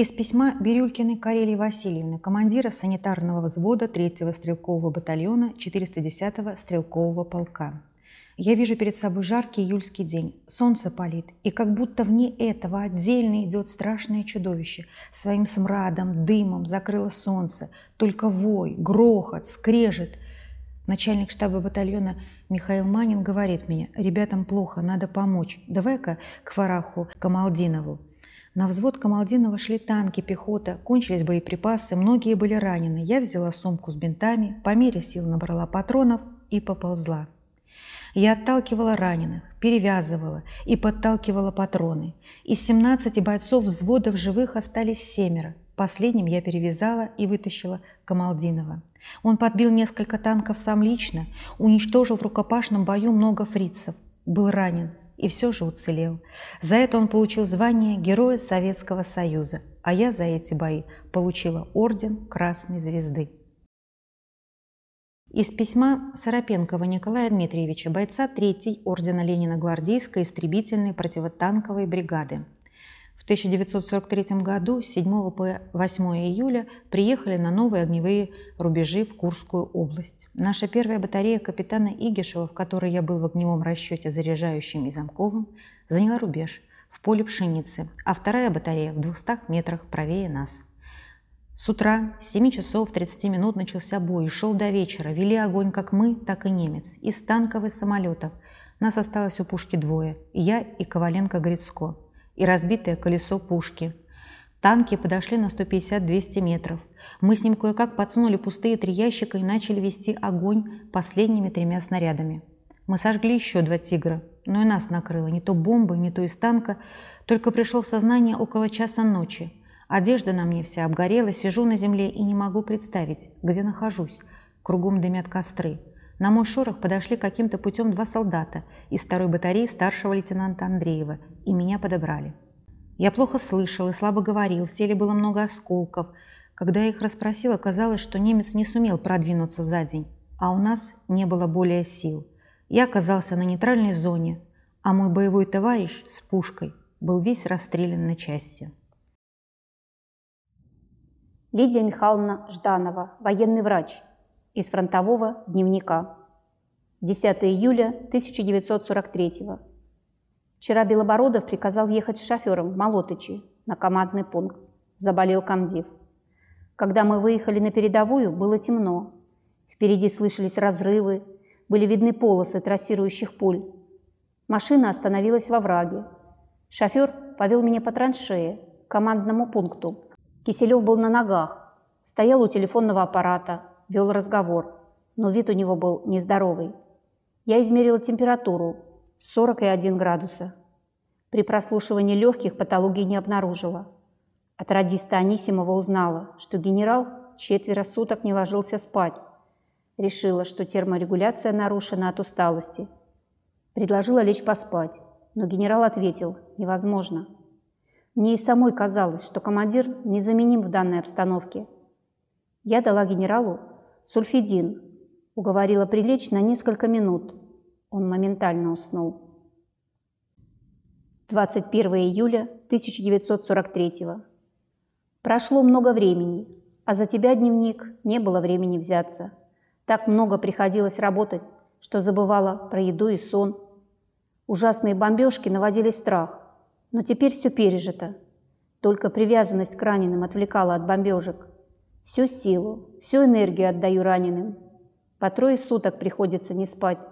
Из письма Бирюлькиной Карелии Васильевны, командира санитарного взвода 3-го стрелкового батальона 410-го стрелкового полка. Я вижу перед собой жаркий июльский день. Солнце палит, и как будто вне этого отдельно идет страшное чудовище. Своим смрадом, дымом закрыло солнце. Только вой, грохот, скрежет. Начальник штаба батальона Михаил Манин говорит мне, ребятам плохо, надо помочь. Давай-ка к Фараху Камалдинову. На взвод Камалдинова шли танки, пехота, кончились боеприпасы, многие были ранены. Я взяла сумку с бинтами, по мере сил набрала патронов и поползла. Я отталкивала раненых, перевязывала и подталкивала патроны. Из 17 бойцов взвода в живых остались семеро. Последним я перевязала и вытащила Камалдинова. Он подбил несколько танков сам лично, уничтожил в рукопашном бою много фрицев, был ранен и все же уцелел. За это он получил звание Героя Советского Союза, а я за эти бои получила орден Красной Звезды. Из письма Сарапенкова Николая Дмитриевича, бойца 3-й Ордена Ленина гвардейской истребительной противотанковой бригады. В 1943 году с 7 по 8 июля приехали на новые огневые рубежи в Курскую область. Наша первая батарея капитана Игишева, в которой я был в огневом расчете заряжающим и замковым, заняла рубеж в поле пшеницы, а вторая батарея в 200 метрах правее нас – с утра с 7 часов 30 минут начался бой и шел до вечера. Вели огонь как мы, так и немец. Из танков и самолетов. Нас осталось у пушки двое. Я и Коваленко-Грицко. И разбитое колесо пушки. Танки подошли на 150-200 метров. Мы с ним кое-как подсунули пустые три ящика и начали вести огонь последними тремя снарядами. Мы сожгли еще два «Тигра», но и нас накрыло не то бомбой, не то из танка. Только пришел в сознание около часа ночи. Одежда на мне вся обгорела, сижу на земле и не могу представить, где нахожусь. Кругом дымят костры. На мой шорох подошли каким-то путем два солдата из второй батареи старшего лейтенанта Андреева и меня подобрали. Я плохо слышал и слабо говорил, в теле было много осколков. Когда я их расспросил, оказалось, что немец не сумел продвинуться за день, а у нас не было более сил. Я оказался на нейтральной зоне, а мой боевой товарищ с пушкой был весь расстрелян на части. Лидия Михайловна Жданова, военный врач, из фронтового дневника. 10 июля 1943 Вчера Белобородов приказал ехать с шофером в Молотычи на командный пункт. Заболел комдив. Когда мы выехали на передовую, было темно. Впереди слышались разрывы, были видны полосы трассирующих пуль. Машина остановилась во враге. Шофер повел меня по траншее, к командному пункту. Киселев был на ногах, стоял у телефонного аппарата, вел разговор, но вид у него был нездоровый. Я измерила температуру – 41 градуса. При прослушивании легких патологии не обнаружила. От радиста Анисимова узнала, что генерал четверо суток не ложился спать. Решила, что терморегуляция нарушена от усталости. Предложила лечь поспать, но генерал ответил – невозможно – мне и самой казалось, что командир незаменим в данной обстановке. Я дала генералу сульфидин, уговорила прилечь на несколько минут. Он моментально уснул. 21 июля 1943 Прошло много времени, а за тебя, дневник, не было времени взяться. Так много приходилось работать, что забывала про еду и сон. Ужасные бомбежки наводили страх. Но теперь все пережито. Только привязанность к раненым отвлекала от бомбежек. Всю силу, всю энергию отдаю раненым. По трое суток приходится не спать.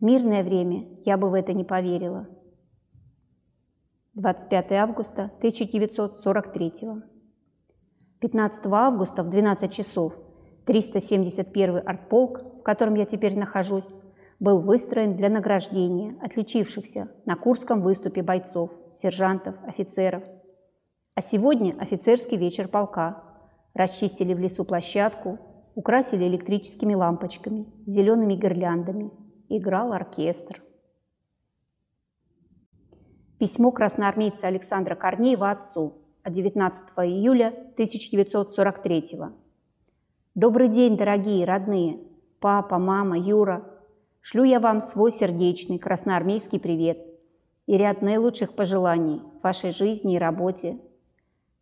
В мирное время я бы в это не поверила. 25 августа 1943 15 августа в 12 часов 371 артполк, в котором я теперь нахожусь, был выстроен для награждения отличившихся на Курском выступе бойцов, сержантов, офицеров. А сегодня офицерский вечер полка. Расчистили в лесу площадку, украсили электрическими лампочками, зелеными гирляндами. Играл оркестр. Письмо красноармейца Александра Корнеева отцу от 19 июля 1943 Добрый день, дорогие родные! Папа, мама, Юра, Шлю я вам свой сердечный красноармейский привет и ряд наилучших пожеланий в вашей жизни и работе.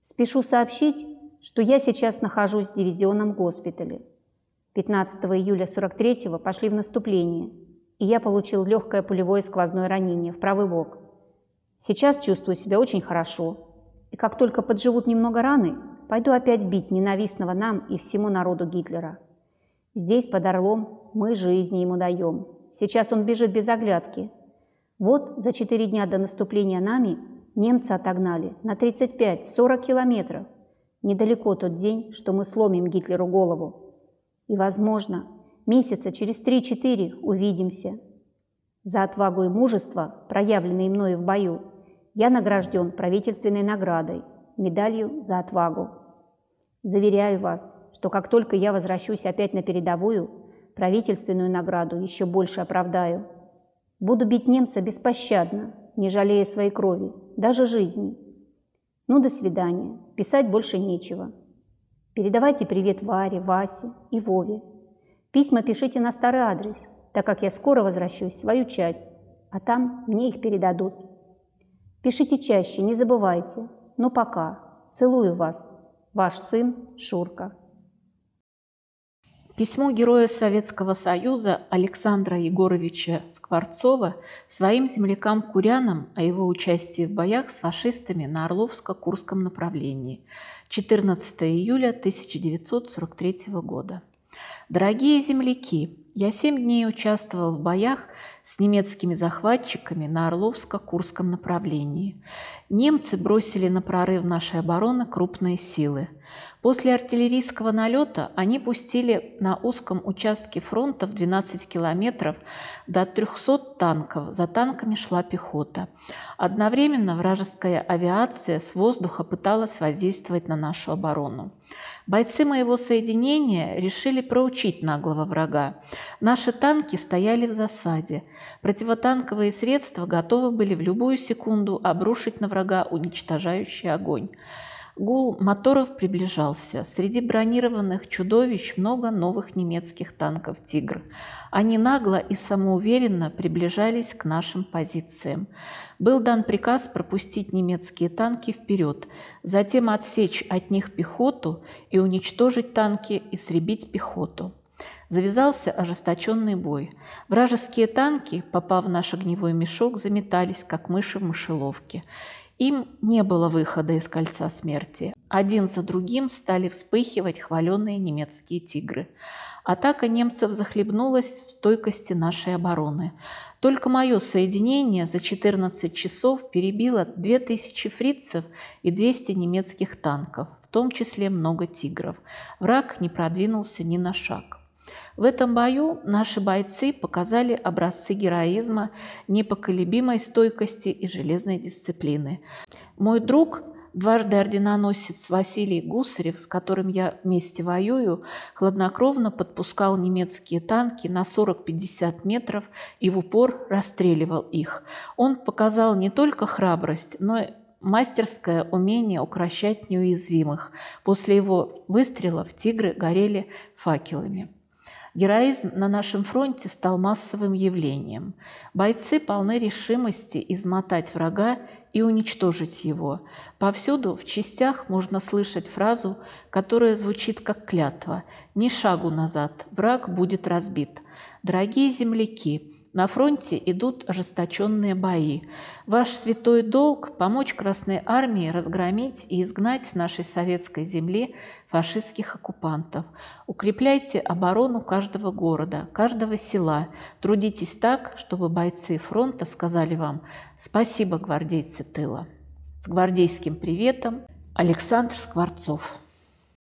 Спешу сообщить, что я сейчас нахожусь в дивизионном госпитале. 15 июля 43-го пошли в наступление, и я получил легкое пулевое сквозное ранение в правый бок. Сейчас чувствую себя очень хорошо, и как только подживут немного раны, пойду опять бить ненавистного нам и всему народу Гитлера. Здесь, под Орлом, мы жизни ему даем. Сейчас он бежит без оглядки. Вот за четыре дня до наступления нами немцы отогнали на 35-40 километров. Недалеко тот день, что мы сломим Гитлеру голову. И, возможно, месяца через 3-4 увидимся. За отвагу и мужество, проявленные мною в бою, я награжден правительственной наградой, медалью за отвагу. Заверяю вас, что как только я возвращусь опять на передовую, правительственную награду еще больше оправдаю. Буду бить немца беспощадно, не жалея своей крови, даже жизни. Ну, до свидания. Писать больше нечего. Передавайте привет Варе, Васе и Вове. Письма пишите на старый адрес, так как я скоро возвращусь в свою часть, а там мне их передадут. Пишите чаще, не забывайте. Ну пока. Целую вас. Ваш сын Шурка. Письмо Героя Советского Союза Александра Егоровича Скворцова своим землякам-курянам о его участии в боях с фашистами на Орловско-Курском направлении 14 июля 1943 года. Дорогие земляки, я семь дней участвовал в боях с немецкими захватчиками на Орловско-Курском направлении. Немцы бросили на прорыв нашей обороны крупные силы. После артиллерийского налета они пустили на узком участке фронта в 12 километров до 300 танков. За танками шла пехота. Одновременно вражеская авиация с воздуха пыталась воздействовать на нашу оборону. Бойцы моего соединения решили проучить наглого врага. Наши танки стояли в засаде. Противотанковые средства готовы были в любую секунду обрушить на врага уничтожающий огонь. Гул моторов приближался. Среди бронированных чудовищ много новых немецких танков «Тигр». Они нагло и самоуверенно приближались к нашим позициям. Был дан приказ пропустить немецкие танки вперед, затем отсечь от них пехоту и уничтожить танки и сребить пехоту. Завязался ожесточенный бой. Вражеские танки, попав в наш огневой мешок, заметались, как мыши в мышеловке. Им не было выхода из кольца смерти. Один за другим стали вспыхивать хваленные немецкие тигры. Атака немцев захлебнулась в стойкости нашей обороны. Только мое соединение за 14 часов перебило 2000 фрицев и 200 немецких танков, в том числе много тигров. Враг не продвинулся ни на шаг. В этом бою наши бойцы показали образцы героизма, непоколебимой стойкости и железной дисциплины. Мой друг, дважды орденоносец Василий Гусарев, с которым я вместе воюю, хладнокровно подпускал немецкие танки на 40-50 метров и в упор расстреливал их. Он показал не только храбрость, но и мастерское умение укращать неуязвимых. После его выстрелов тигры горели факелами. Героизм на нашем фронте стал массовым явлением. Бойцы полны решимости измотать врага и уничтожить его. Повсюду в частях можно слышать фразу, которая звучит как клятва «Ни шагу назад, враг будет разбит». Дорогие земляки, на фронте идут ожесточенные бои. Ваш святой долг – помочь Красной Армии разгромить и изгнать с нашей советской земли фашистских оккупантов. Укрепляйте оборону каждого города, каждого села. Трудитесь так, чтобы бойцы фронта сказали вам «Спасибо, гвардейцы тыла». С гвардейским приветом Александр Скворцов.